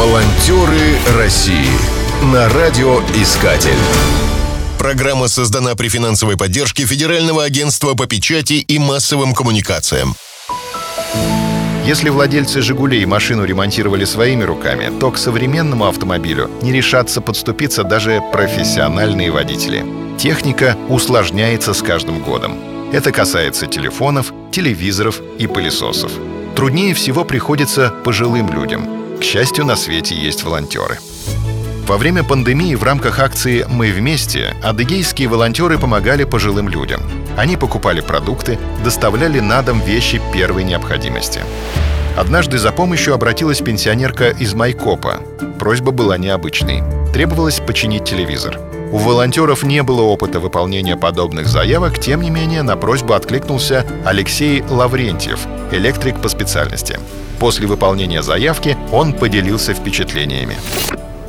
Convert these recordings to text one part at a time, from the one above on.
Волонтеры России на радиоискатель. Программа создана при финансовой поддержке Федерального агентства по печати и массовым коммуникациям. Если владельцы «Жигулей» машину ремонтировали своими руками, то к современному автомобилю не решатся подступиться даже профессиональные водители. Техника усложняется с каждым годом. Это касается телефонов, телевизоров и пылесосов. Труднее всего приходится пожилым людям. К счастью, на свете есть волонтеры. Во время пандемии в рамках акции «Мы вместе» адыгейские волонтеры помогали пожилым людям. Они покупали продукты, доставляли на дом вещи первой необходимости. Однажды за помощью обратилась пенсионерка из Майкопа. Просьба была необычной. Требовалось починить телевизор. У волонтеров не было опыта выполнения подобных заявок, тем не менее на просьбу откликнулся Алексей Лаврентьев, электрик по специальности. После выполнения заявки он поделился впечатлениями.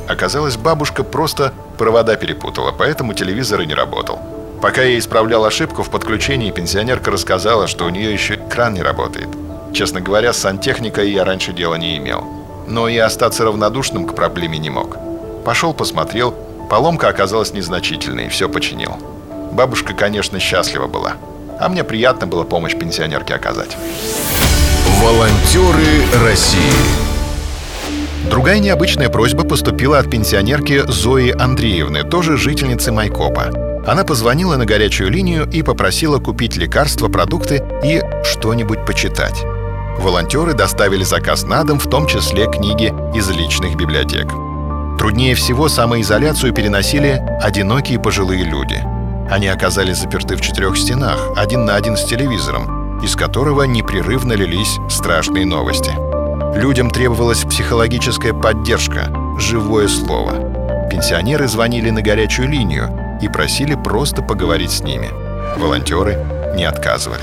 Оказалось, бабушка просто провода перепутала, поэтому телевизор и не работал. Пока я исправлял ошибку в подключении, пенсионерка рассказала, что у нее еще экран не работает. Честно говоря, с сантехникой я раньше дела не имел. Но и остаться равнодушным к проблеме не мог. Пошел, посмотрел, поломка оказалась незначительной, все починил. Бабушка, конечно, счастлива была. А мне приятно было помощь пенсионерке оказать. Волонтеры России Другая необычная просьба поступила от пенсионерки Зои Андреевны, тоже жительницы Майкопа. Она позвонила на горячую линию и попросила купить лекарства, продукты и что-нибудь почитать. Волонтеры доставили заказ на дом, в том числе книги из личных библиотек. Труднее всего самоизоляцию переносили одинокие пожилые люди. Они оказались заперты в четырех стенах, один на один с телевизором, из которого непрерывно лились страшные новости – Людям требовалась психологическая поддержка, живое слово. Пенсионеры звонили на горячую линию и просили просто поговорить с ними. Волонтеры не отказывали.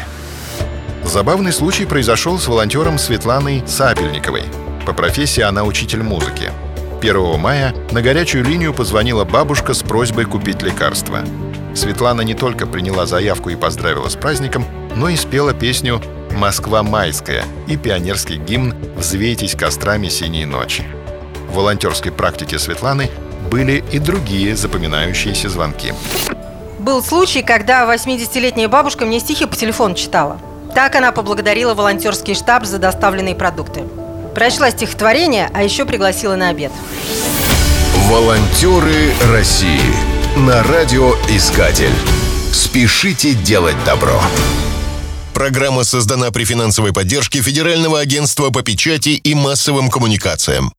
Забавный случай произошел с волонтером Светланой Сабельниковой. По профессии она учитель музыки. 1 мая на горячую линию позвонила бабушка с просьбой купить лекарства. Светлана не только приняла заявку и поздравила с праздником, но и спела песню «Москва майская» и пионерский гимн «Взвейтесь кострами синей ночи». В волонтерской практике Светланы были и другие запоминающиеся звонки. Был случай, когда 80-летняя бабушка мне стихи по телефону читала. Так она поблагодарила волонтерский штаб за доставленные продукты. Прочла стихотворение, а еще пригласила на обед. Волонтеры России на радиоискатель. Спешите делать добро. Программа создана при финансовой поддержке Федерального агентства по печати и массовым коммуникациям.